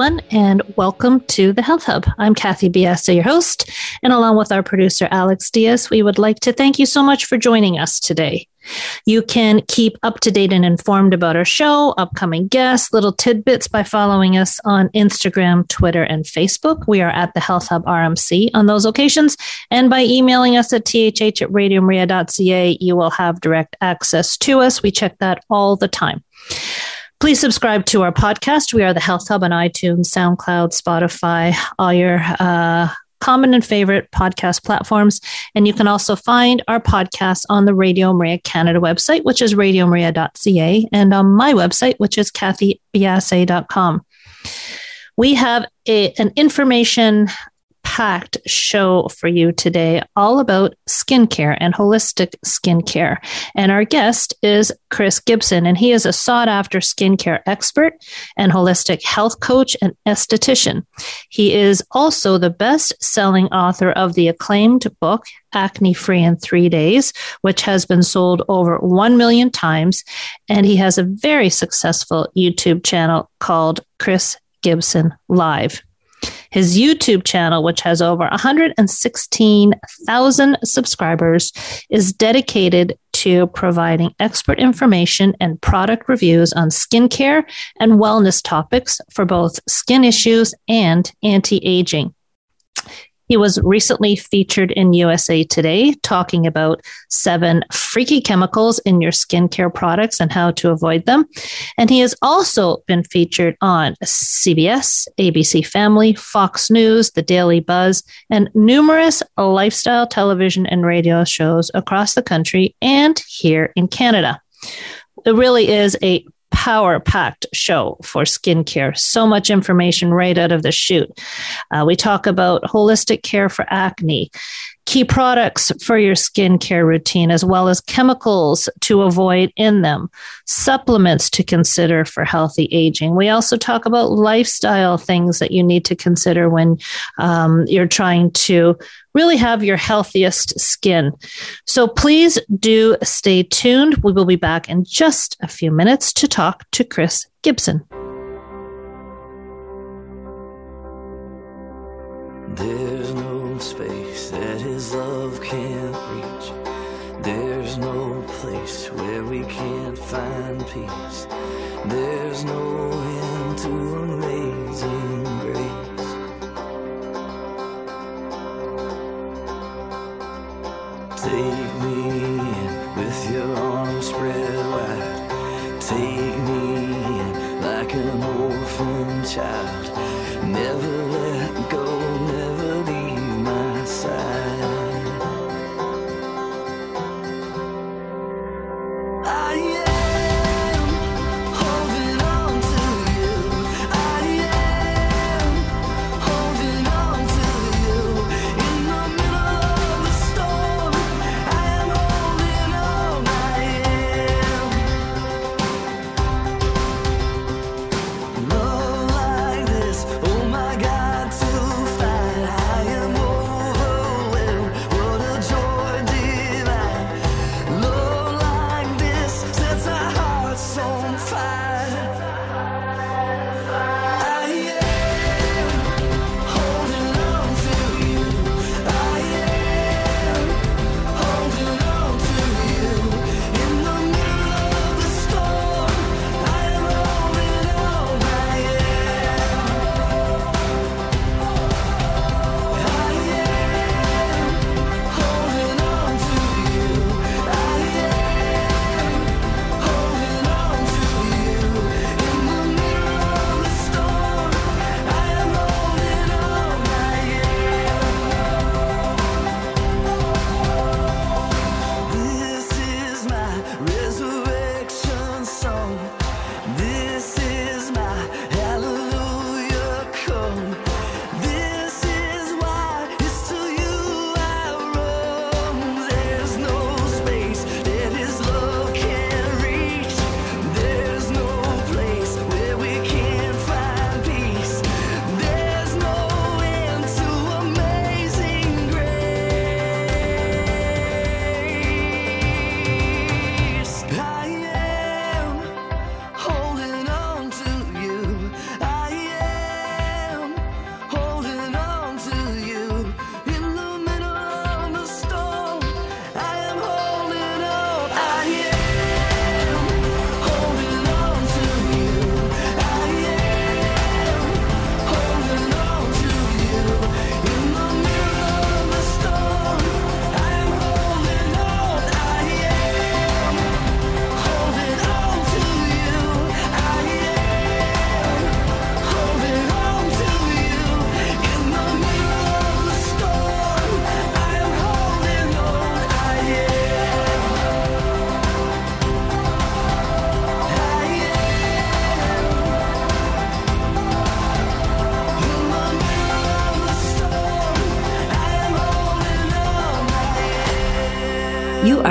Everyone, and welcome to the Health Hub. I'm Kathy Biasi, your host, and along with our producer, Alex Diaz, we would like to thank you so much for joining us today. You can keep up to date and informed about our show, upcoming guests, little tidbits by following us on Instagram, Twitter, and Facebook. We are at the Health Hub RMC on those occasions. And by emailing us at thh at radiomaria.ca, you will have direct access to us. We check that all the time. Please subscribe to our podcast. We are the Health Hub on iTunes, SoundCloud, Spotify, all your uh, common and favorite podcast platforms. And you can also find our podcast on the Radio Maria Canada website, which is radiomaria.ca, and on my website, which is kathybiase.com. We have a, an information packed show for you today, all about skincare and holistic skincare. And our guest is Chris Gibson, and he is a sought after skincare expert and holistic health coach and esthetician. He is also the best selling author of the acclaimed book, Acne Free in Three Days, which has been sold over 1 million times. And he has a very successful YouTube channel called Chris Gibson Live. His YouTube channel, which has over 116,000 subscribers, is dedicated to providing expert information and product reviews on skincare and wellness topics for both skin issues and anti aging. He was recently featured in USA Today talking about seven freaky chemicals in your skincare products and how to avoid them. And he has also been featured on CBS, ABC Family, Fox News, The Daily Buzz, and numerous lifestyle television and radio shows across the country and here in Canada. It really is a power packed show for skincare. So much information right out of the chute. Uh, we talk about holistic care for acne, key products for your skincare routine, as well as chemicals to avoid in them, supplements to consider for healthy aging. We also talk about lifestyle things that you need to consider when um, you're trying to really have your healthiest skin. So please do stay tuned. We will be back in just a few minutes to talk to Chris Gibson.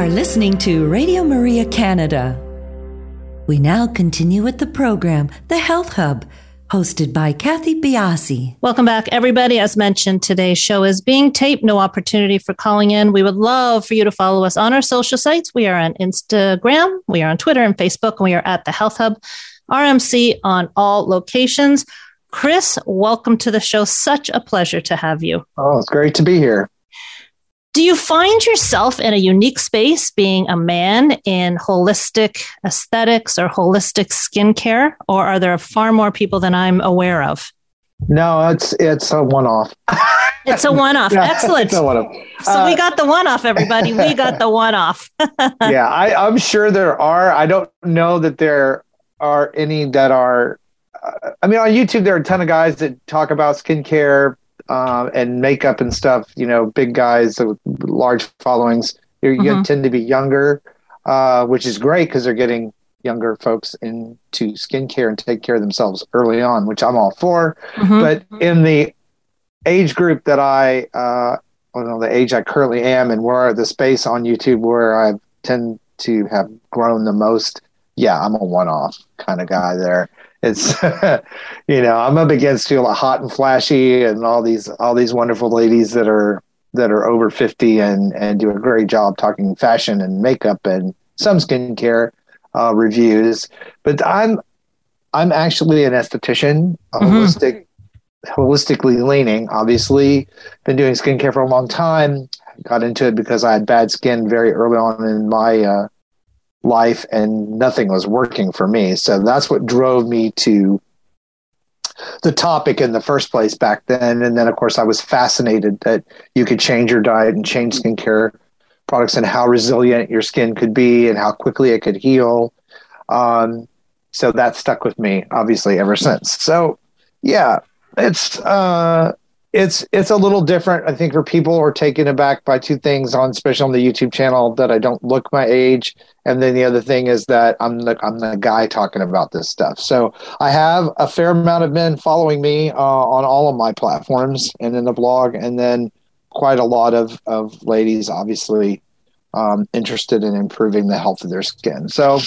Are listening to Radio Maria Canada. We now continue with the program, The Health Hub, hosted by Kathy Biasi. Welcome back, everybody. As mentioned, today's show is being taped. No opportunity for calling in. We would love for you to follow us on our social sites. We are on Instagram, we are on Twitter and Facebook, and we are at The Health Hub, RMC on all locations. Chris, welcome to the show. Such a pleasure to have you. Oh, it's great to be here. Do you find yourself in a unique space being a man in holistic aesthetics or holistic skincare, or are there far more people than I'm aware of? No, it's it's a one off. It's a one off. Excellent. It's a one off. So we got the one off, everybody. We got the one off. yeah, I, I'm sure there are. I don't know that there are any that are. Uh, I mean, on YouTube, there are a ton of guys that talk about skincare uh, and makeup and stuff. You know, big guys with large followings. You, you Mhm. tend to be younger, uh, which is great because they're getting younger folks into skincare and take care of themselves early on, which I'm all for. Mhm. but in the age group that I, uh, I don't know, the age I currently am and where the space on YouTube where I tend to have grown the most, yeah, I'm a one-off kind of guy there. It's, you know, I'm up against you know, hot and flashy and all these, all these wonderful ladies that are, that are over 50 and, and do a great job talking fashion and makeup and some skincare uh, reviews. But I'm, I'm actually an esthetician, a Mhm. holistic holistically leaning. Obviously, been doing skincare for a long time. Got into it because I had bad skin very early on in my uh, life, and nothing was working for me. So that's what drove me to the topic in the first place back then. And then, of course, I was fascinated that you could change your diet and change skincare products and how resilient your skin could be and how quickly it could heal. Um, so that stuck with me, obviously, ever since. So, yeah, it's uh it's it's a little different i think for people who are taken aback by two things on especially on the youtube channel that i don't look my age. And then the other thing is that i'm the i'm the guy talking about this stuff. So i have a fair amount of men following me uh, on all of my platforms and in the blog and then quite a lot of of ladies obviously um, interested in improving the health of their skin. So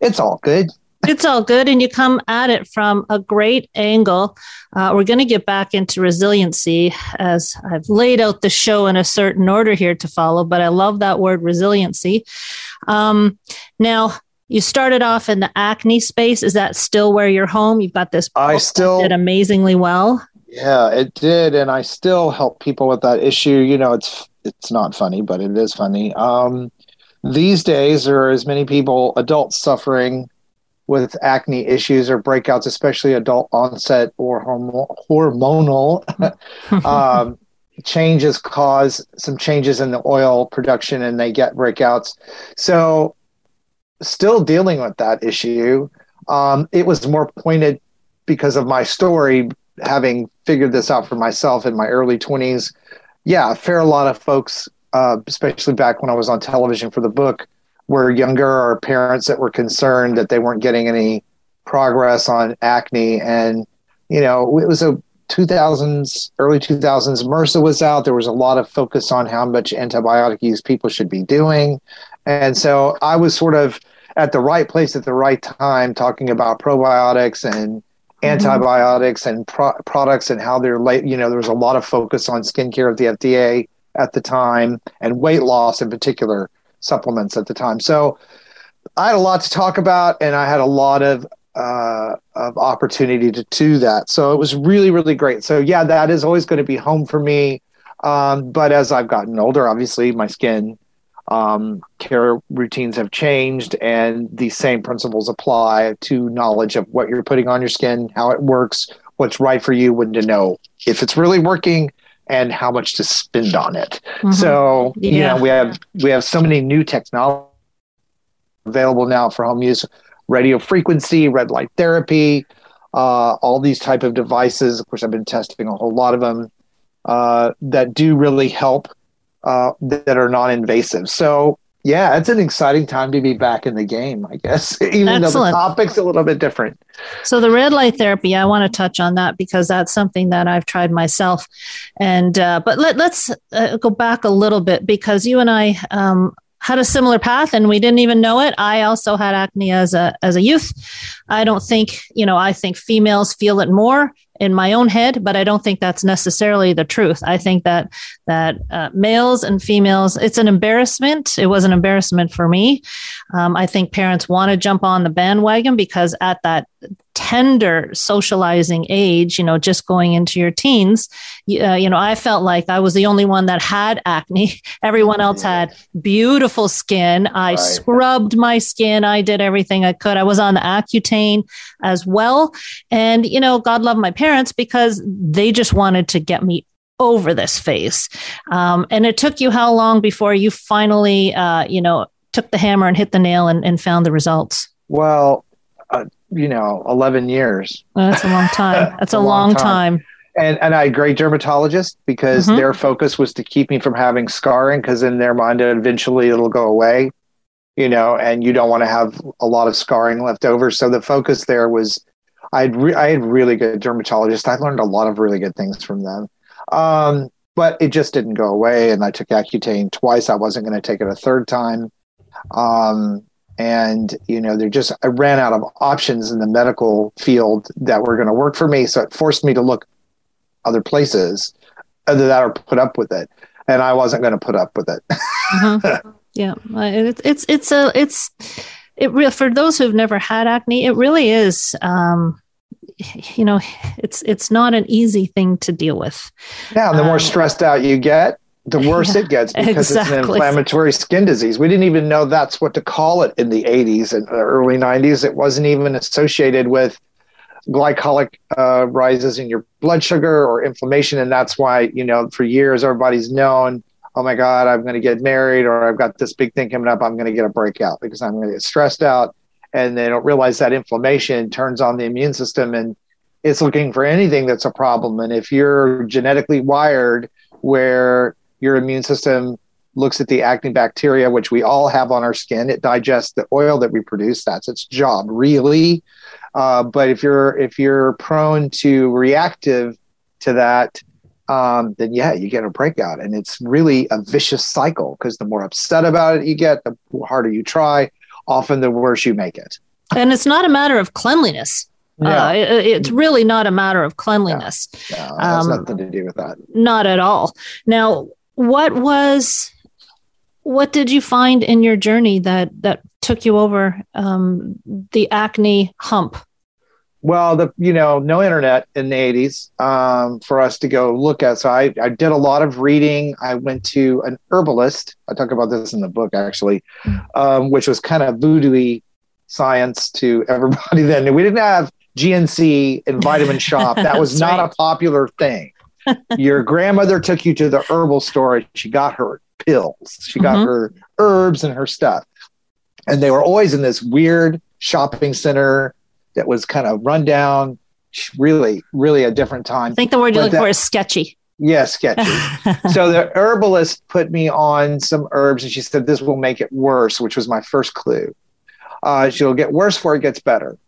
it's all good it's all good and you come at it from a great angle. Uh, we're going to get back into resiliency as i've laid out the show in a certain order here to follow but i love that word resiliency. Um, now you started off in the acne space. Is that still where you're home? You've got this I still- did amazingly well. Yeah, it did, and I still help people with that issue. You know, it's it's not funny, but it is funny. Um, these days, there are as many people, adults, suffering with acne issues or breakouts, especially adult onset or hormonal um, changes cause some changes in the oil production, and they get breakouts. So, still dealing with that issue. Um, it was more pointed because of my story having figured this out for myself in my early 20s yeah a fair lot of folks uh, especially back when i was on television for the book were younger or parents that were concerned that they weren't getting any progress on acne. And you know it was a 2000s early 2000s MRSA was out. There was a lot of focus on how much antibiotic use people should be doing. And so i was sort of at the right place at the right time talking about probiotics and mm-hmm. antibiotics and pro- products and how they're late. You know, there was a lot of focus on skincare at the FDA at the time and weight loss in particular supplements at the time. So I had a lot to talk about and I had a lot of uh, of opportunity to do that. So it was really, really great. So yeah, that is always going to be home for me. Um, but as I've gotten older, obviously my skin um, care routines have changed, and the same principles apply to knowledge of what you're putting on your skin, how it works, what's right for you, when to know if it's really working, and how much to spend on it. Mhm. So you Yeah. know we have we have so many new technology available now for home use, radio frequency, red light therapy, uh, all these type of devices. Of course, I've been testing a whole lot of them uh, that do really help uh, that are non-invasive. So yeah, it's an exciting time to be back in the game, I guess, even though the topic's a little bit different. So the red light therapy, I want to touch on that because that's something that I've tried myself. And uh, but let, let's uh, go back a little bit because you and I um, had a similar path and we didn't even know it. I also had acne as a as a youth. I don't think, you know, I think females feel it more in my own head, but I don't think that's necessarily the truth. I think that that uh, males and females, it's an embarrassment. It was an embarrassment for me. Um, I think parents want to jump on the bandwagon because at that tender socializing age, you know, just going into your teens, uh, you know, I felt like I was the only one that had acne. Everyone else had beautiful skin. I Right. scrubbed my skin. I did everything I could. I was on the Accutane as well. And, you know, God love my parents because they just wanted to get me over this phase. Um, and it took you how long before you finally, uh, you know, took the hammer and hit the nail and, and found the results? Well, uh, you know, 11 years. Well, that's a long time. That's a a, long long time. time. And, and I had great dermatologists because Mhm. their focus was to keep me from having scarring because in their mind, eventually it'll go away, you know, and you don't want to have a lot of scarring left over. So the focus there was I had, re- I had really good dermatologists. I learned a lot of really good things from them. Um, but it just didn't go away. And I took Accutane twice. I wasn't going to take it a third time. Um, and you know, there just I ran out of options in the medical field that were going to work for me. So it forced me to look other places, other that or put up with it. And I wasn't going to put up with it. Mhm. yeah, it's it's it's a it's it real for those who've never had acne. It really is. Um, you know, it's it's not an easy thing to deal with. Now, the more Um, stressed out you get, the worse Yeah, it gets because it's an inflammatory skin disease. We didn't even know that's what to call it in the 80s and early 90s. It wasn't even associated with glycolic uh, rises in your blood sugar or inflammation. And that's why, you know, for years, everybody's known, oh my God, I'm going to get married or I've got this big thing coming up. I'm going to get a breakout because I'm going to get stressed out. And they don't realize that inflammation turns on the immune system and it's looking for anything that's a problem. And if you're genetically wired where your immune system looks at the acne bacteria, which we all have on our skin, it digests the oil that we produce. That's its job, really. Uh, but if you're if you're prone to reactive to that, um, then yeah, you get a breakout, and it's really a vicious cycle because the more upset about it you get, the harder you try. Often, the worse you make it. And it's not a matter of cleanliness. Uh, it- it's really not a matter of cleanliness. No, it has um, nothing to do with that. Not at all. Now, what was what did you find in your journey that that took you over um, the acne hump? Well, the you know no internet in the eighties um, for us to go look at. So I, I did a lot of reading. I went to an herbalist. I talk about this in the book actually, um, which was kind of voodoo science to everybody. Then we didn't have GNC and Vitamin Shoppe. That was not right. a popular thing. Your grandmother took you to the herbal store and she got her pills. She got Mhm. her herbs and her stuff, and they were always in this weird shopping center that was kind of run down. Really, really a different time. I think the word you're looking that- for is sketchy. Yeah, sketchy. so the herbalist put me on some herbs and she said this will make it worse which was my first clue uh, she'll get worse before it gets better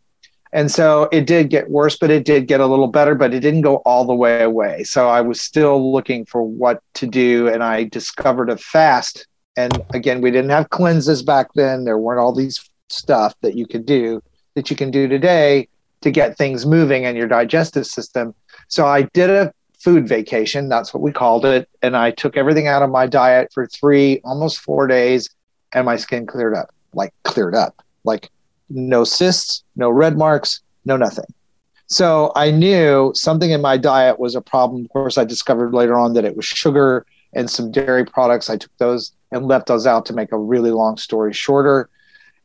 and so it did get worse but it did get a little better but it didn't go all the way away so i was still looking for what to do and i discovered a fast and again we didn't have cleanses back then there weren't all these stuff that you could do that you can do today to get things moving in your digestive system so i did a food vacation. That's what we called it. And I took everything out of my diet for three, almost four days, and my skin cleared up like cleared up, like no cysts, no red marks, no nothing. So I knew something in my diet was a problem. Of course, I discovered later on that it was sugar and some dairy products. I took those and left those out to make a really long story shorter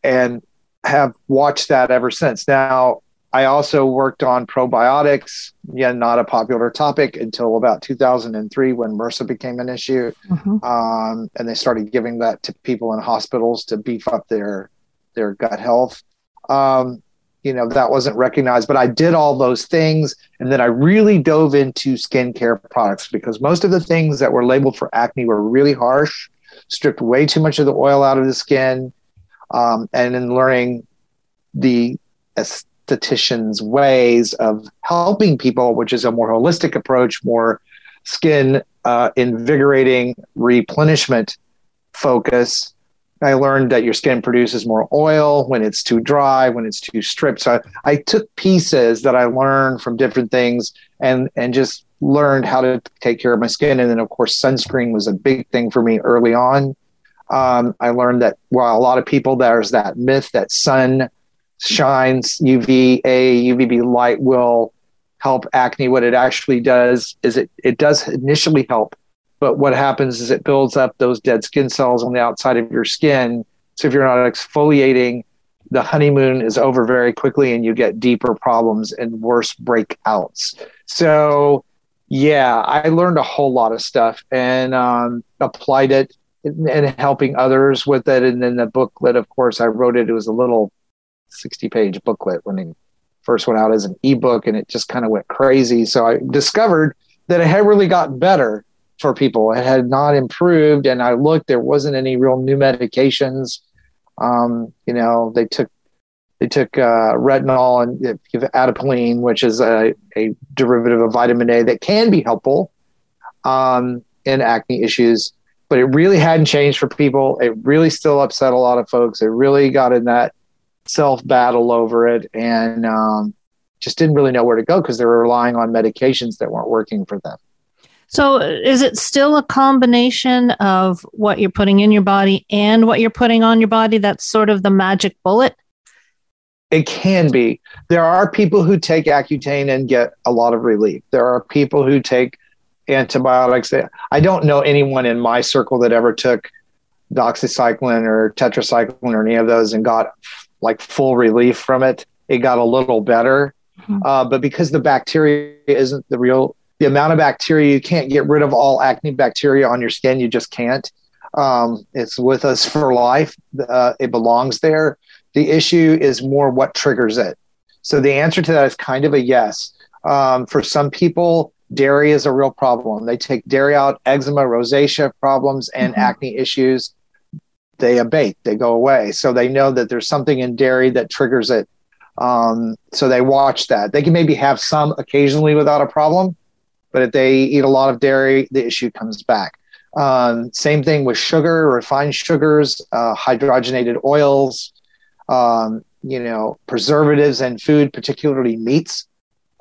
and have watched that ever since. Now, I also worked on probiotics. Yeah, not a popular topic until about 2003 when MRSA became an issue, Mhm. um, and they started giving that to people in hospitals to beef up their their gut health. Um, you know that wasn't recognized, but I did all those things, and then I really dove into skincare products because most of the things that were labeled for acne were really harsh, stripped way too much of the oil out of the skin, um, and in learning the esthetician's ways of helping people, which is a more holistic approach, more skin uh, invigorating replenishment focus. I learned that your skin produces more oil when it's too dry, when it's too stripped. So I, I took pieces that I learned from different things and and just learned how to take care of my skin. And then of course sunscreen was a big thing for me early on. Um, I learned that while a lot of people there's that myth that sun shines UVA, UVB light will help acne. What it actually does is it it does initially help, but what happens is it builds up those dead skin cells on the outside of your skin. So if you're not exfoliating, the honeymoon is over very quickly, and you get deeper problems and worse breakouts. So yeah, I learned a whole lot of stuff and um, applied it and helping others with it. And then the booklet, of course, I wrote it. It was a little 60 page booklet when it first went out as an ebook and it just kind of went crazy. So I discovered that it had really gotten better for people. It had not improved. And I looked, there wasn't any real new medications. Um, you know, they took they took uh, retinol and uh, give which is a, a derivative of vitamin A that can be helpful um, in acne issues. But it really hadn't changed for people. It really still upset a lot of folks. It really got in that self battle over it and um, just didn't really know where to go because they were relying on medications that weren't working for them. So, is it still a combination of what you're putting in your body and what you're putting on your body? That's sort of the magic bullet. It can be. There are people who take Accutane and get a lot of relief. There are people who take antibiotics. I don't know anyone in my circle that ever took doxycycline or tetracycline or any of those and got like full relief from it. It got a little better. Mhm. Uh, but because the bacteria isn't the real, the amount of bacteria, you can't get rid of all acne bacteria on your skin. You just can't. Um, it's with us for life. Uh, it belongs there. The issue is more what triggers it. So the answer to that is kind of a yes. Um, for some people, dairy is a real problem. They take dairy out, eczema, rosacea problems, and Mhm. acne issues. They abate, they go away. So they know that there's something in dairy that triggers it. Um, so they watch that. They can maybe have some occasionally without a problem, but if they eat a lot of dairy, the issue comes back. Um, same thing with sugar, refined sugars, uh, hydrogenated oils, um, you know, preservatives and food, particularly meats,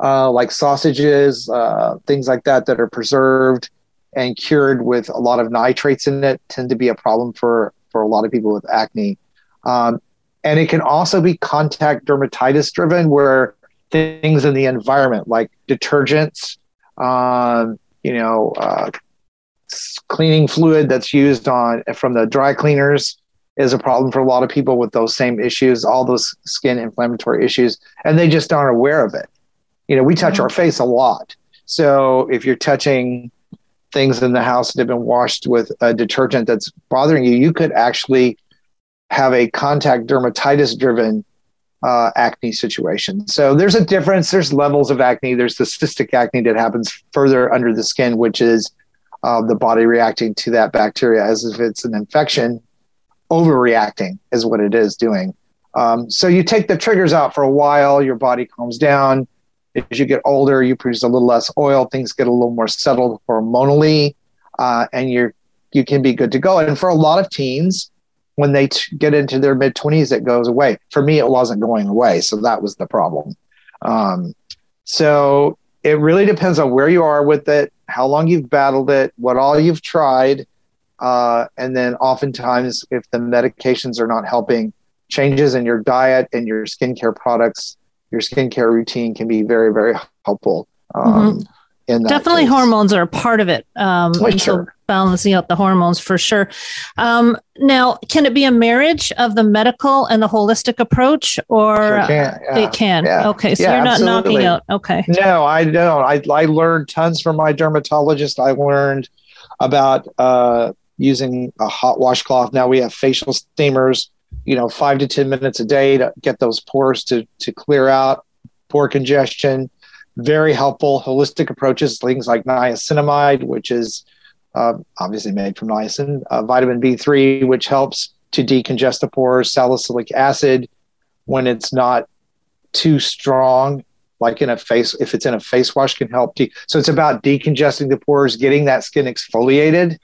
uh, like sausages, uh, things like that, that are preserved and cured with a lot of nitrates in it, tend to be a problem for for a lot of people with acne. Um, and it can also be contact dermatitis driven, where things in the environment, like detergents, um, you know, uh, cleaning fluid that's used on from the dry cleaners is a problem for a lot of people with those same issues, all those skin inflammatory issues, and they just aren't aware of it. You know, we touch Mhm. our face a lot. So if you're touching things in the house that have been washed with a detergent that's bothering you, you could actually have a contact dermatitis driven uh, acne situation. So there's a difference. There's levels of acne. There's the cystic acne that happens further under the skin, which is uh, the body reacting to that bacteria as if it's an infection. Overreacting is what it is doing. Um, so you take the triggers out for a while, your body calms down. As you get older, you produce a little less oil. Things get a little more settled hormonally, uh, and you're you can be good to go. And for a lot of teens, when they t- get into their mid 20s, it goes away. For me, it wasn't going away. So that was the problem. Um, so it really depends on where you are with it, how long you've battled it, what all you've tried. Uh, and then oftentimes, if the medications are not helping, changes in your diet and your skincare products, your skincare routine can be very, very helpful. Um, that Definitely case. hormones are a part of it. Um, Oh, sure. balancing out the hormones for sure. Um, now, can it be a marriage of the medical and the holistic approach, or Sure can, yeah. it can? yeah. Okay, so Yeah, you're not knocking out. Okay, No, I don't. I, I learned tons from my dermatologist. I learned about uh, using a hot washcloth. Now we have facial steamers, you know, five to 10 minutes a day to get those pores to, to clear out, pore congestion. Very helpful holistic approaches, things like niacinamide, which is uh, obviously made from niacin, uh, vitamin B3, which helps to decongest the pores, salicylic acid when it's not too strong like in a face if it's in a face wash can help de- so it's about decongesting the pores getting that skin exfoliated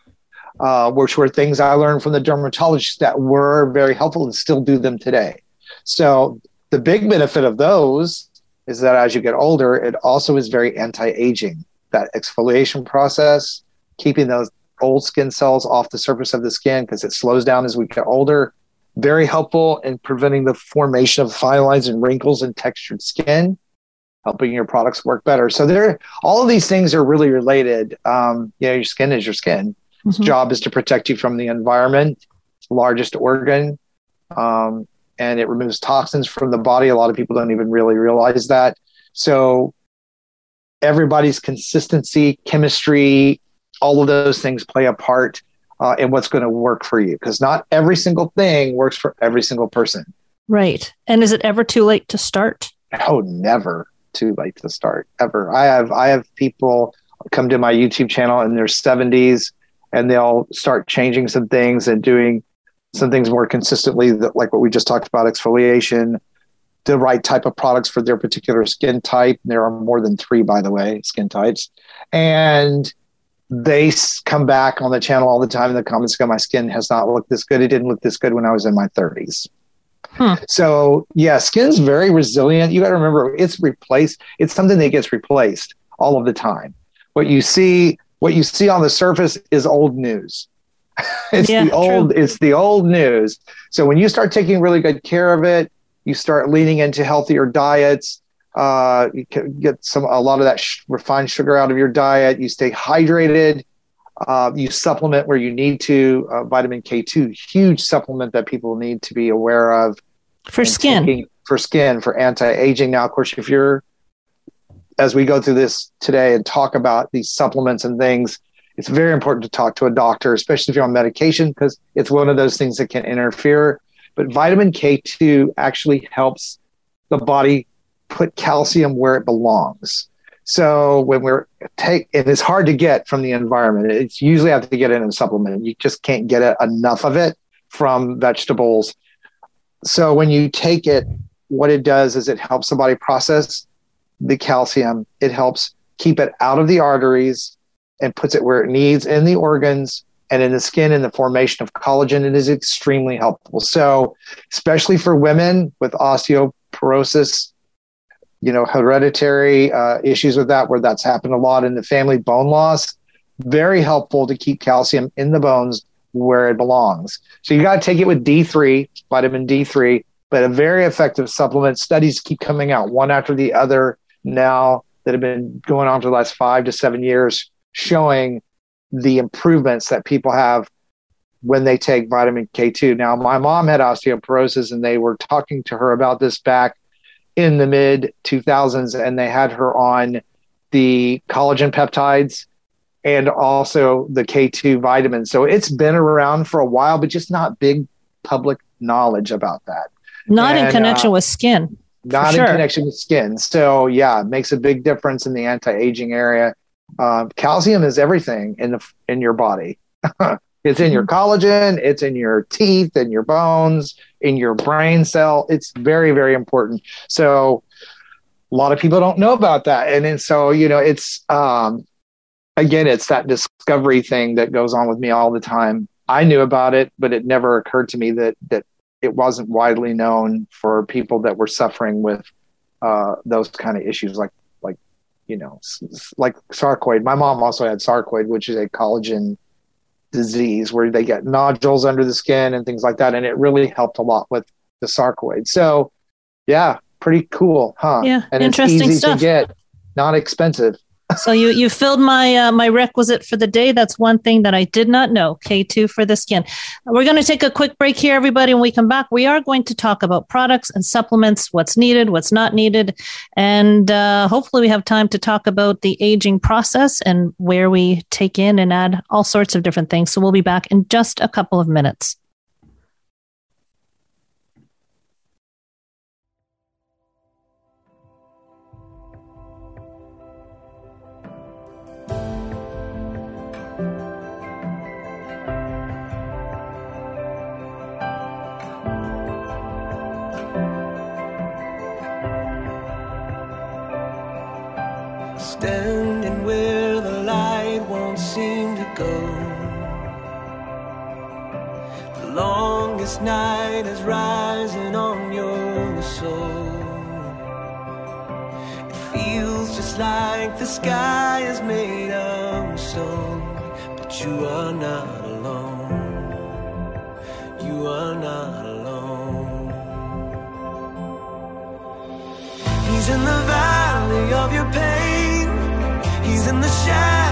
uh, which were things I learned from the dermatologist that were very helpful and still do them today. So the big benefit of those is that as you get older, it also is very anti-aging. That exfoliation process, keeping those old skin cells off the surface of the skin because it slows down as we get older. Very helpful in preventing the formation of fine lines and wrinkles and textured skin, helping your products work better. So there, all of these things are really related. Um, you know, your skin is your skin. Its Mhm. job is to protect you from the environment. Largest organ, um, and it removes toxins from the body. A lot of people don't even really realize that. So everybody's consistency, chemistry, all of those things play a part uh, in what's going to work for you because not every single thing works for every single person. Right. And is it ever too late to start? Oh, never too late to start ever. I have I have people come to my YouTube channel in their 70s and they'll start changing some things and doing some things more consistently that, like what we just talked about exfoliation the right type of products for their particular skin type there are more than 3 by the way skin types and they come back on the channel all the time in the comments go my skin has not looked this good it didn't look this good when I was in my 30s hmm. so yeah, skin's very resilient. You got to remember it's replaced. It's something that gets replaced all of the time. What you see, what you see on the surface is old news. it's Yeah, the old, it's the old news. So when you start taking really good care of it, you start leaning into healthier diets. Uh, you can get some a lot of that sh- refined sugar out of your diet. You stay hydrated. Uh, you supplement where you need to. Uh, vitamin K2, huge supplement that people need to be aware of For skin. taking- for skin for anti-aging now of course if you're as we go through this today and talk about these supplements and things it's very important to talk to a doctor especially if you're on medication because it's one of those things that can interfere. But vitamin k2 actually helps the body put calcium where it belongs. So when we're take it is hard to get from the environment. It's usually have to get it in a supplement. You just can't get it, enough of it from vegetables. So when you take it what it does is it helps the body process the calcium. It helps keep it out of the arteries and puts it where it needs in the organs and in the skin and the formation of collagen it is extremely helpful. So especially for women with osteoporosis you know hereditary uh, issues with that where that's happened a lot in the family bone loss very helpful to keep calcium in the bones where it belongs. So you got to take it with d3 vitamin d3 but a very effective supplement. Studies keep coming out one after the other now that have been going on for the last five to seven years showing the improvements that people have when they take vitamin K2. Now, my mom had osteoporosis and they were talking to her about this back in the mid 2000s, and they had her on the collagen peptides and also the K2 vitamin. So it's been around for a while, but just not big public knowledge about that Not in connection uh, with skin. not sure. in connection with skin. So yeah, it makes a big difference in the anti-aging area. Um, calcium is everything in the in your body. it's in your collagen, it's in your teeth, in your bones, in your brain cell. It's very very important. So a lot of people don't know about that, and then so you know it's um, again it's that discovery thing that goes on with me all the time. I knew about it, but it never occurred to me that that it wasn't widely known for people that were suffering with uh, those kind of issues, like you know, like sarcoid. My mom also had sarcoid, which is a collagen disease where they get nodules under the skin and things like that, and it really helped a lot with the sarcoid. So, yeah, pretty cool, huh? Yeah, and interesting it's easy stuff. to get, not expensive. So you you filled my uh, my requisite for the day. That's one thing that I did not know. K two for the skin. We're going to take a quick break here, everybody. When we come back, we are going to talk about products and supplements, what's needed, what's not needed, and uh, hopefully we have time to talk about the aging process and where we take in and add all sorts of different things. So we'll be back in just a couple of minutes. This night is rising on your soul. It feels just like the sky is made of stone, but you are not alone. You are not alone. He's in the valley of your pain. He's in the shattered,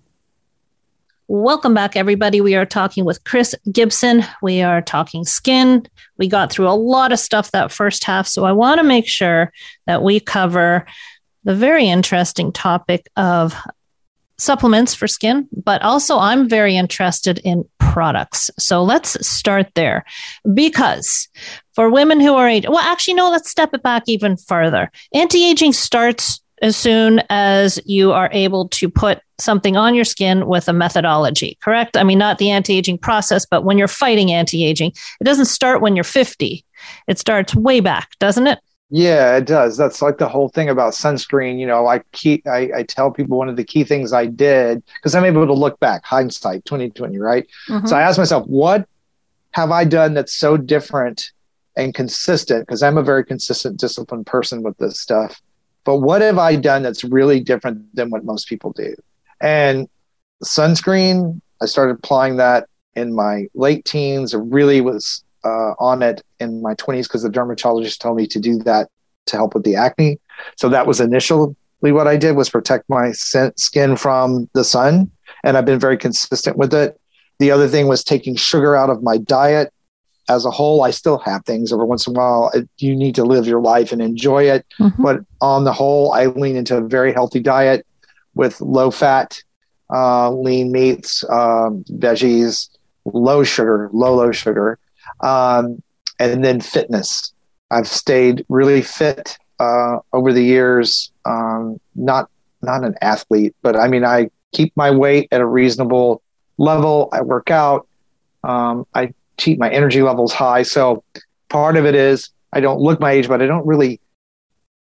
Welcome back, everybody. We are talking with Chris Gibson. We are talking skin. We got through a lot of stuff that first half. So I want to make sure that we cover the very interesting topic of supplements for skin, but also I'm very interested in products. So let's start there because for women who are age, well, actually, no, let's step it back even further. Anti aging starts as soon as you are able to put something on your skin with a methodology, correct? I mean, not the anti aging process, but when you're fighting anti aging, it doesn't start when you're 50. It starts way back, doesn't it? Yeah, it does. That's like the whole thing about sunscreen. You know, I keep I, I tell people one of the key things I did because I'm able to look back, hindsight, 2020, right? Mhm. So I asked myself, what have I done that's so different and consistent? Because I'm a very consistent, disciplined person with this stuff. But what have I done that's really different than what most people do? And sunscreen, I started applying that in my late teens. I really was uh, on it in my 20s because the dermatologist told me to do that to help with the acne. So that was initially what I did was protect my skin from the sun, and I've been very consistent with it. The other thing was taking sugar out of my diet as a whole. I still have things every once in a while. You need to live your life and enjoy it, Mhm. but on the whole, I lean into a very healthy diet with low fat, uh, lean meats, um, veggies, low sugar, low low sugar, um, and then fitness. I've stayed really fit uh, over the years. Um, not not an athlete, but I mean I keep my weight at a reasonable level. I work out. Um, I keep my energy levels high. So part of it is I don't look my age, but I don't really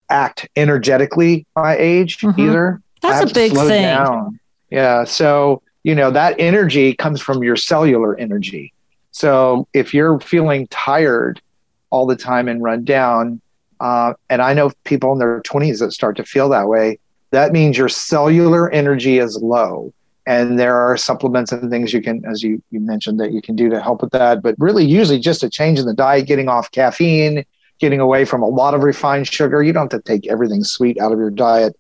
act energetically my age Mhm. either. That's a big thing. down. Yeah. So, you know, that energy comes from your cellular energy. So if you're feeling tired all the time and run down, uh, and I know people in their 20s that start to feel that way, that means your cellular energy is low. And there are supplements and things you can, as you, you mentioned, that you can do to help with that. But really, usually just a change in the diet, getting off caffeine, getting away from a lot of refined sugar. You don't have to take everything sweet out of your diet,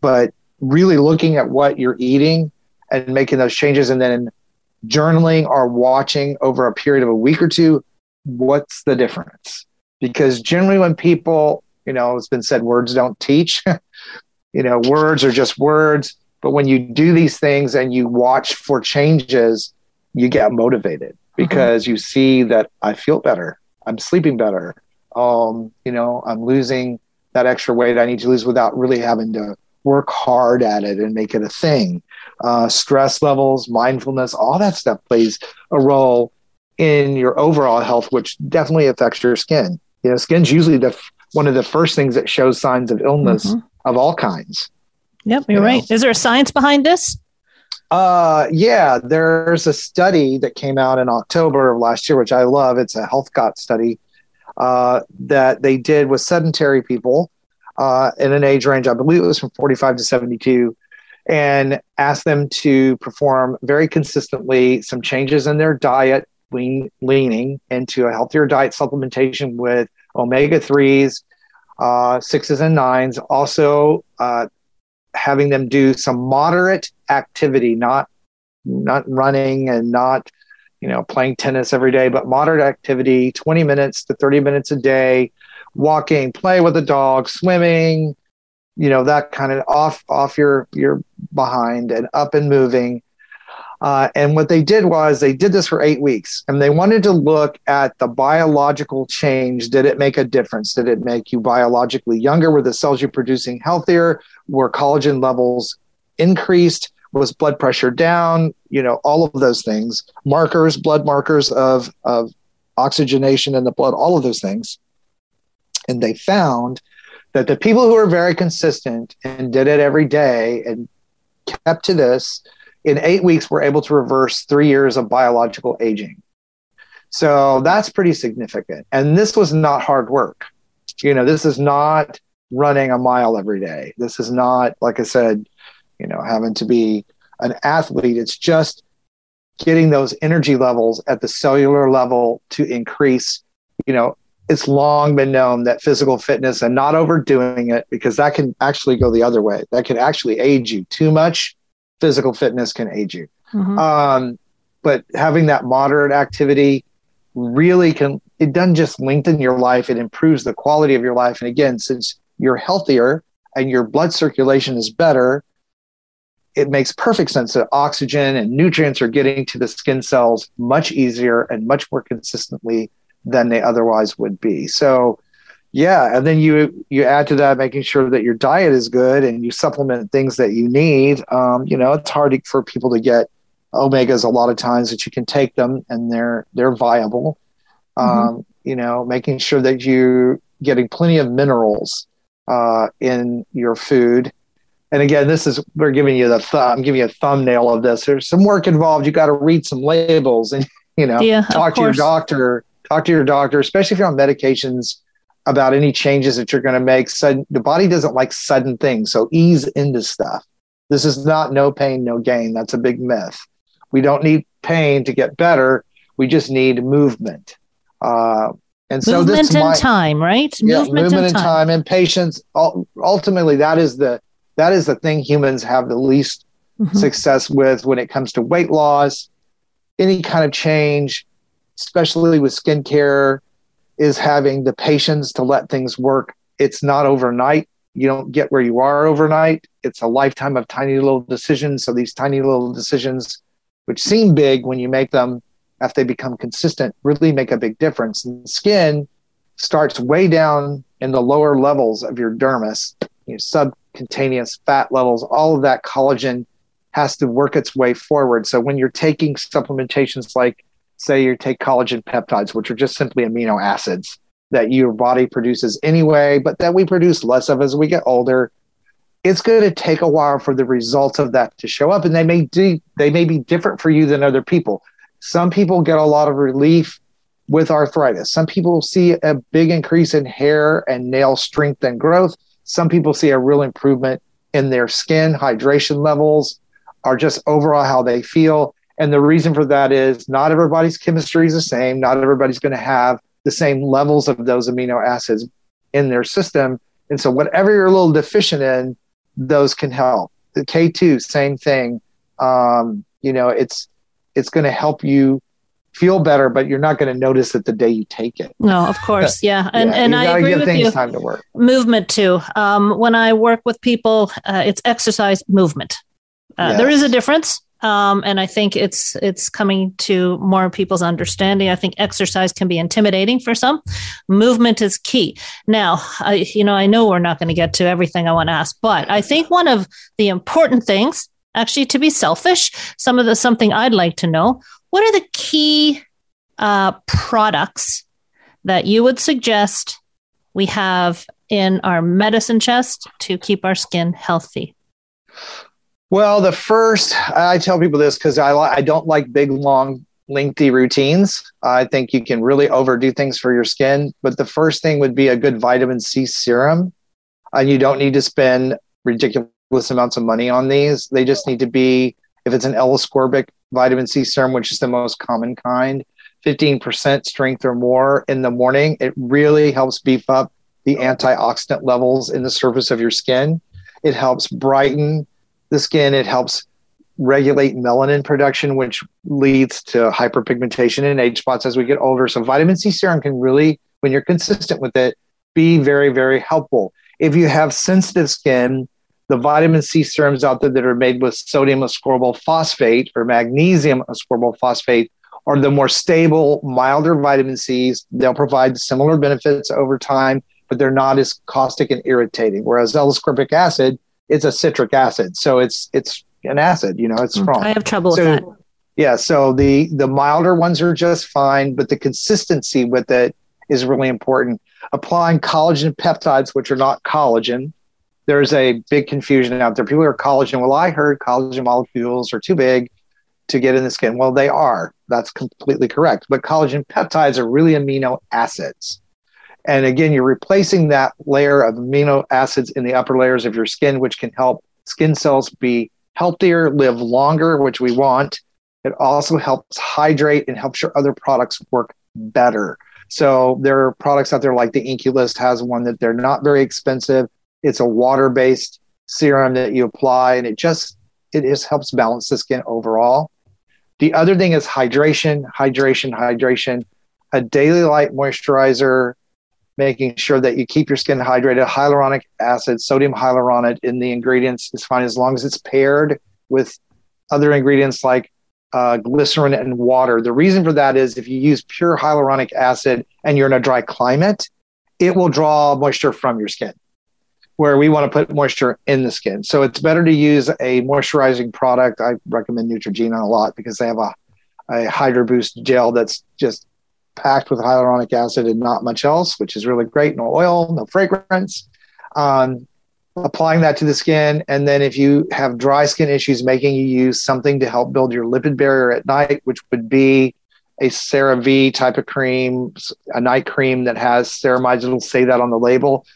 but really looking at what you're eating and making those changes and then journaling or watching over a period of a week or two what's the difference? Because generally when people you know it's been said words don't teach. You know words are just words. But when you do these things and you watch for changes you get motivated because you see that i feel better. I'm sleeping better. Um you know i'm losing that extra weight i need to lose without really having to work hard at it and make it a thing uh, stress levels mindfulness all that stuff plays a role in your overall health which definitely affects your skin you know skin's usually the f- one of the first things that shows signs of illness Mhm. of all kinds Yep, you're You right. Is there a science behind this? Uh, yeah, there's a study that came out in October of last year, which I love. It's a health got study uh, that they did with sedentary people uh, in an age range, I believe it was from 45 to 72, and asked them to perform very consistently some changes in their diet, lean, leaning into a healthier diet supplementation with omega 3s, uh, sixes, and nines. Also, uh, having them do some moderate activity, not not running and not you know playing tennis every day, but moderate activity, 20 minutes to 30 minutes a day, walking, play with a dog, swimming, you know that kind of off off your your behind and up and moving. Uh, and what they did was they did this for eight weeks and they wanted to look at the biological change. Did it make a difference? Did it make you biologically younger? Were the cells you're producing healthier? Were collagen levels increased? Was blood pressure down? You know, all of those things, markers, blood markers of, of oxygenation in the blood, all of those things. And they found that the people who were very consistent and did it every day and kept to this in eight weeks were able to reverse three years of biological aging. So that's pretty significant. And this was not hard work. You know, this is not running a mile every day. This is not, like I said, you know, having to be an athlete. It's just getting those energy levels at the cellular level to increase. You know, it's long been known that physical fitness and not overdoing it because that can actually go the other way. That can actually age you. Too much physical fitness can age you. Mhm. Um, but having that moderate activity really can it doesn't just lengthen your life it improves the quality of your life and again since you're healthier and your blood circulation is better it makes perfect sense that oxygen and nutrients are getting to the skin cells much easier and much more consistently than they otherwise would be. So yeah and then you you add to that making sure that your diet is good and you supplement things that you need. Um, you know it's hard for people to get omegas a lot of times that you can take them and they're they're viable. Um, you know making sure that you're getting plenty of minerals uh, in your food. And again this is we're giving you the thumb I'm giving you a thumbnail of this. There's some work involved. You got to read some labels and you know Yeah, talk to your doctor talk to your doctor especially if you're on medications about any changes that you're going to make. Sudden the body doesn't like sudden things so ease into stuff. This is not no pain no gain. That's a big myth. We don't need pain to get better. We just need movement. Uh, and so movement this and might, time, right? yeah, movement, and time. and patience. Ultimately that is the that is the thing humans have the least Mhm. success with when it comes to weight loss any kind of change especially with skincare is having the patience to let things work it's not overnight You don't get where you are overnight. It's a lifetime of tiny little decisions. So these tiny little decisions, which seem big when you make them, after they become consistent, really make a big difference. And skin starts way down in the lower levels of your dermis, you know, subcutaneous fat levels, all of that collagen has to work its way forward. So when you're taking supplementations like, say, you take collagen peptides, which are just simply amino acids that your body produces anyway, but that we produce less of as we get older, it's going to take a while for the results of that to show up, and they may do, they may be different for you than other people. Some people get a lot of relief with arthritis. Some people see a big increase in hair and nail strength and growth. Some people see a real improvement in their skin, hydration levels, or just overall how they feel. And the reason for that is not everybody's chemistry is the same. Not everybody's going to have the same levels of those amino acids in their system. And so, whatever you're a little deficient in, those can help. The K2, same thing. Um, you know, it's it's going to help you feel better, but you're not going to notice it the day you take it. No, of course, yeah, and Yeah, and you I agree give with things you. time to work. Movement too. Um, when I work with people, uh, it's exercise, movement. Uh, There is a difference, um, and I think it's it's coming to more people's understanding. I think exercise can be intimidating for some. Movement is key. Now, I, you know, I know we're not going to get to everything I want to ask, but I think one of the important things, actually, to be selfish, some of the something I'd like to know: what are the key uh, products that you would suggest we have in our medicine chest to keep our skin healthy? Well, the first, I tell people this because I, I don't like big, long, lengthy routines. I think you can really overdo things for your skin. But the first thing would be a good vitamin C serum. And you don't need to spend ridiculous amounts of money on these. They just need to be, if it's an L-ascorbic vitamin C serum, which is the most common kind, 15% strength or more in the morning. It really helps beef up the antioxidant levels in the surface of your skin. It helps brighten the skin. It helps regulate melanin production, which leads to hyperpigmentation and age spots as we get older. So, vitamin C serum can really, when you're consistent with it, be very, very helpful. If you have sensitive skin, the vitamin C serums out there that are made with sodium ascorbyl phosphate or magnesium ascorbyl phosphate are the more stable, milder vitamin C's. They'll provide similar benefits over time, but they're not as caustic and irritating. Whereas L-ascorbic acid, it's a citric acid, so it's it's an acid. You know, it's mm. strong. I have trouble So- with that. Yeah, so the the milder ones are just fine, but the consistency with it is really important. Applying collagen peptides, which are not collagen, there's a big confusion out there. People are collagen. Well, I heard collagen molecules are too big to get in the skin. Well, they are. That's completely correct. But collagen peptides are really amino acids. And again, you're replacing that layer of amino acids in the upper layers of your skin, which can help skin cells be healthier, live longer, which we want. It also helps hydrate and helps your other products work better. So there are products out there like the INKEY List has one that they're not very expensive. It's a water-based serum that you apply, and it just it just helps balance the skin overall. The other thing is hydration, hydration, hydration. A daily light moisturizer, making sure that you keep your skin hydrated. Hyaluronic acid, sodium hyaluronate in the ingredients is fine as long as it's paired with other ingredients like uh, glycerin and water. The reason for that is if you use pure hyaluronic acid and you're in a dry climate, it will draw moisture from your skin. Where we want to put moisture in the skin. So it's better to use a moisturizing product. I recommend Neutrogena a lot because they have a, a Hydro Boost gel that's just packed with hyaluronic acid and not much else, which is really great. No oil, no fragrance. Um, applying that to the skin. And then if you have dry skin issues, making you use something to help build your lipid barrier at night, which would be a CeraVe type of cream, a night cream that has ceramides. It'll say that on the label.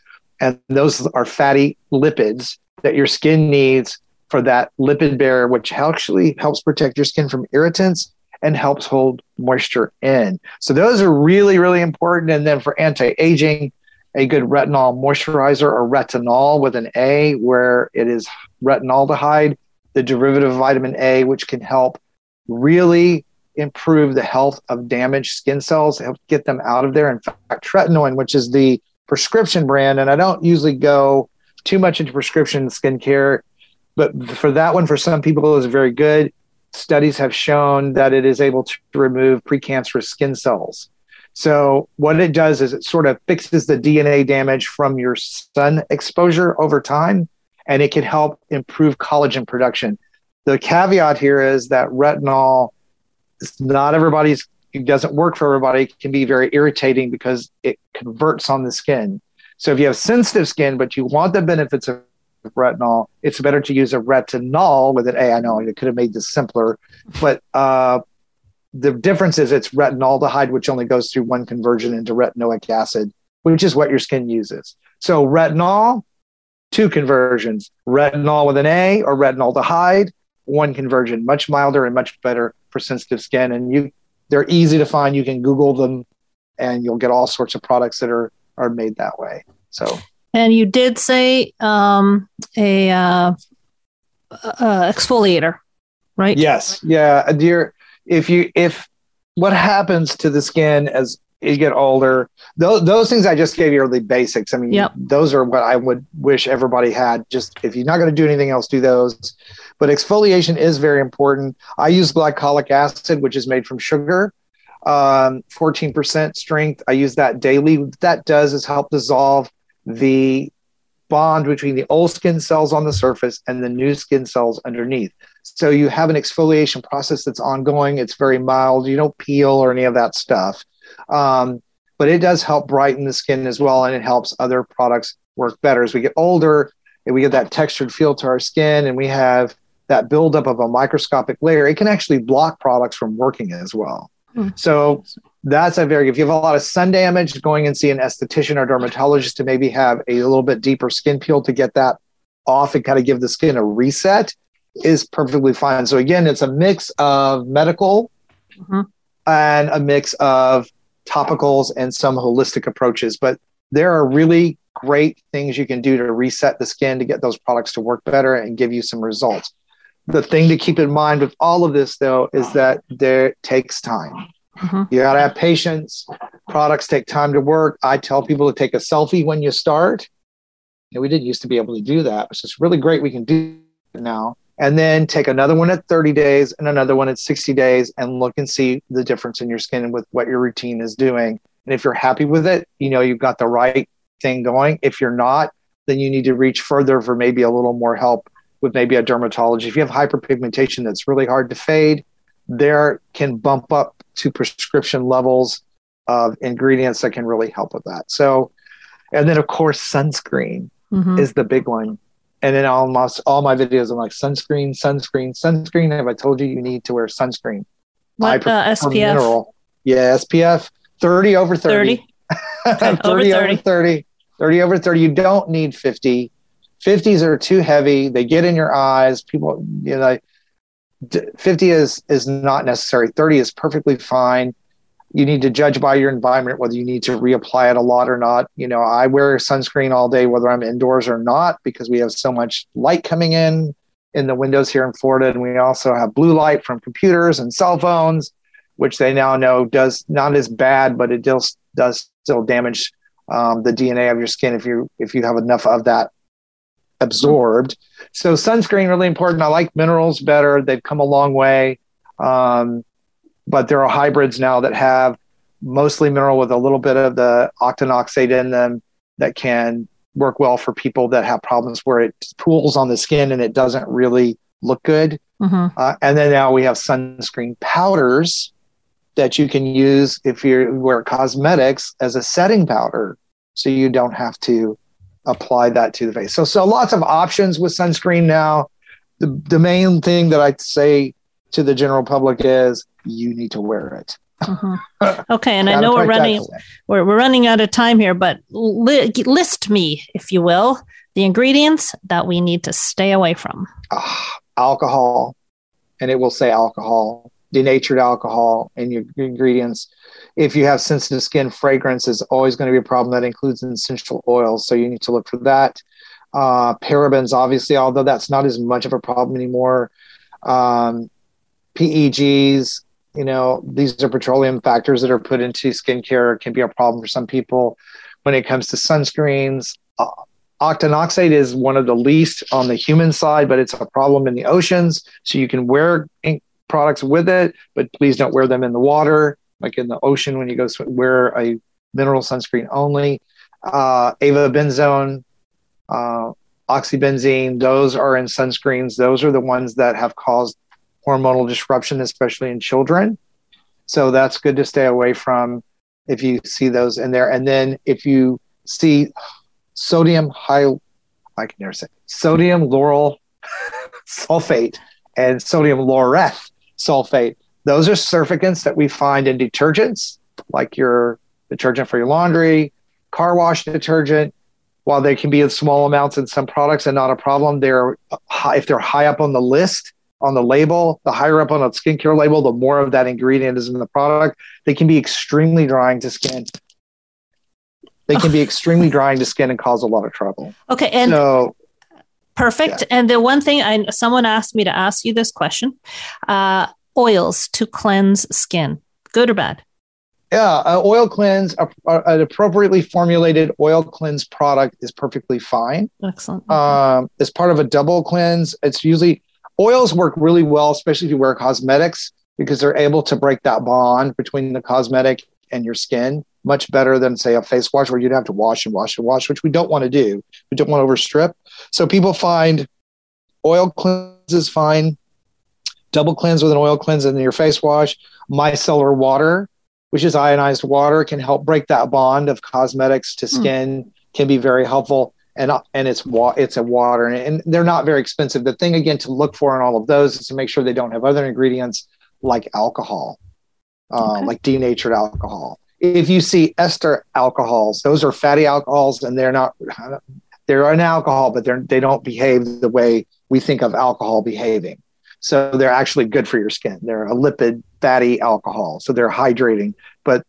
And those are fatty lipids that your skin needs for that lipid barrier, which actually helps protect your skin from irritants and helps hold moisture in. So those are really, really important. And then for anti-aging, a good retinol moisturizer or retinal with an A, where it is retinaldehyde, the derivative of vitamin A, which can help really improve the health of damaged skin cells, help get them out of there. In fact, tretinoin, which is the prescription brand, and I don't usually go too much into prescription skincare, but for that one, for some people, is very good. Studies have shown that it is able to remove precancerous skin cells. So what it does is it sort of fixes the DNA damage from your sun exposure over time, and it can help improve collagen production. The caveat here is that retinol is not everybody's it doesn't work for everybody. It can be very irritating because it converts on the skin. So if you have sensitive skin, but you want the benefits of retinol, it's better to use a retinal with an A. I know I could have made this simpler, but uh, the difference is it's retinaldehyde, which only goes through one conversion into retinoic acid, which is what your skin uses. So retinol, two conversions: retinal with an A or retinaldehyde, one conversion, much milder and much better for sensitive skin. And you, they're easy to find. You can Google them, and you'll get all sorts of products that are are made that way. So And you did say um, a uh, uh, exfoliator, right? Yes, yeah, dear. If you if what happens to the skin as you get older, those those things I just gave you are the basics. I mean, Yep. those are what I would wish everybody had. Just if you're not going to do anything else, do those. But exfoliation is very important. I use glycolic acid, which is made from sugar, um, 14% strength. I use that daily. What that does is help dissolve the bond between the old skin cells on the surface and the new skin cells underneath. So you have an exfoliation process that's ongoing. It's very mild. You don't peel or any of that stuff. Um, but it does help brighten the skin as well. And it helps other products work better. As we get older and we get that textured feel to our skin and we have that buildup of a microscopic layer, it can actually block products from working as well. Hmm. So that's a very, good if you have a lot of sun damage, going and see an esthetician or dermatologist to maybe have a little bit deeper skin peel to get that off and kind of give the skin a reset is perfectly fine. So again, it's a mix of medical Mhm. and a mix of topicals and some holistic approaches. But there are really great things you can do to reset the skin to get those products to work better and give you some results. The thing to keep in mind with all of this, though, is that there takes time. Mhm. You got to have patience. Products take time to work. I tell people to take a selfie when you start. Know, we didn't used to be able to do that, which is really great. We can do it now. And then take another one at 30 days and another one at 60 days and look and see the difference in your skin with what your routine is doing. And if you're happy with it, you know you've got the right thing going. If you're not, then you need to reach further for maybe a little more help with maybe a dermatologist. If you have hyperpigmentation that's really hard to fade, there can bump up to prescription levels of ingredients that can really help with that. So, and then of course, sunscreen Mhm. is the big one. And in almost all my videos, I'm like sunscreen, sunscreen, sunscreen. Have I told you you need to wear sunscreen? I What uh, SPF? mineral. Yeah, SPF 30 over 30. 30? 30, over over 30. 30. 30 over 30. You don't need 50. 50s are too heavy. They get in your eyes. People, you know, 50 is is not necessary. 30 is perfectly fine. You need to judge by your environment whether you need to reapply it a lot or not. You know, I wear sunscreen all day whether I'm indoors or not because we have so much light coming in in the windows here in Florida and we also have blue light from computers and cell phones which they now know does not as bad but it does does still damage um, the DNA of your skin if you if you have enough of that absorbed. So sunscreen really important. I like minerals better. They've come a long way, um, but there are hybrids now that have mostly mineral with a little bit of the octinoxate in them that can work well for people that have problems where it pools on the skin and it doesn't really look good. Mhm. Uh, and then now we have sunscreen powders that you can use if you wear cosmetics as a setting powder, so you don't have to apply that to the face. So, so lots of options with sunscreen now. The, the main thing that I say to the general public is you need to wear it. Mhm. Okay, and I know we're running we're, we're running out of time here, but li- list me, if you will, the ingredients that we need to stay away from. Ah, alcohol, and it will say alcohol, denatured alcohol and your ingredients. If you have sensitive skin, fragrance is always going to be a problem. That includes essential oils, so you need to look for that. Uh, parabens, obviously, although that's not as much of a problem anymore. Um, PEGs, you know, these are petroleum factors that are put into skincare. Can be a problem for some people when it comes to sunscreens. Uh, octinoxate is one of the least on the human side, but it's a problem in the oceans. So you can wear products with it, but please don't wear them in the water, like in the ocean when you go sw- wear a mineral sunscreen only. Uh, avobenzone, uh, oxybenzone, those are in sunscreens. Those are the ones that have caused hormonal disruption, especially in children. So that's good to stay away from if you see those in there. And then if you see sodium high, I can never say sodium lauryl sulfate and sodium laureth sulfate. Those are surfactants that we find in detergents, like your detergent for your laundry, car wash detergent. While they can be in small amounts in some products and not a problem, they're high, if they're high up on the list on the label, the higher up on a skincare label, the more of that ingredient is in the product. They can be extremely drying to skin. They can be extremely drying to skin and cause a lot of trouble. Okay, and so perfect. And the one thing I someone asked me to ask you this question: uh, oils to cleanse skin, good or bad? Yeah, uh, oil cleanse, a, a- an appropriately formulated oil cleanse product is perfectly fine. Excellent. Um, as part of a double cleanse, it's usually oils work really well, especially if you wear cosmetics, because they're able to break that bond between the cosmetic and your skin much better than, say, a face wash where you'd have to wash and wash and wash, which we don't want to do. We don't want to overstrip. So people find oil cleanse is fine, double cleanse with an oil cleanse and then your face wash, micellar water which is ionized water, can help break that bond of cosmetics to skin. Can be very helpful, and uh, and it's wa- it's a water, and, and they're not very expensive. The thing again to look for in all of those is to make sure they don't have other ingredients like alcohol, uh, Okay. like denatured alcohol. If you see ester alcohols, those are fatty alcohols, and they're not they're an alcohol, but they're they don't behave the way we think of alcohol behaving. So they're actually good for your skin. They're a lipid fatty alcohol, so they're hydrating. But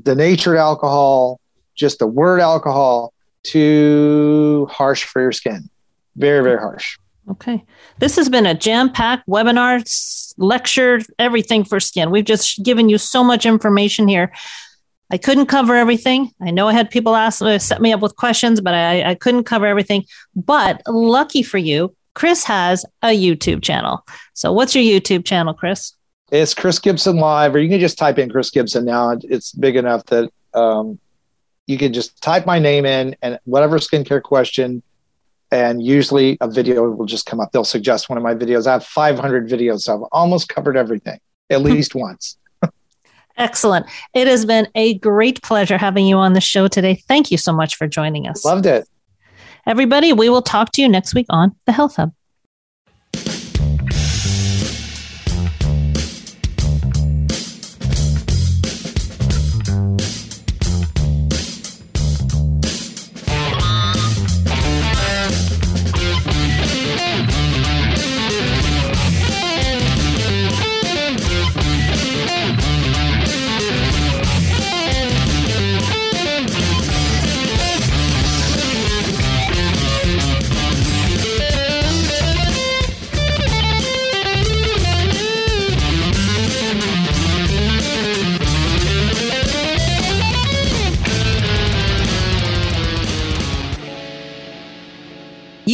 denatured alcohol, just the word alcohol, too harsh for your skin. Very very harsh. Okay. This has been a jam packed webinar, lecture, everything for skin. We've just given you so much information here. I couldn't cover everything. I know I had people ask, uh, set me up with questions, but I, I couldn't cover everything. But lucky for you, Chris has a YouTube channel. So, what's your YouTube channel, Chris? It's Chris Gibson Live, or you can just type in Chris Gibson now. It's big enough that um, you can just type my name in and whatever skincare question, and usually a video will just come up. They'll suggest one of my videos. I have 500 videos, so I've almost covered everything at least once. Excellent. It has been a great pleasure having you on the show today. Thank you so much for joining us. Loved it. Everybody, we will talk to you next week on the Health Hub.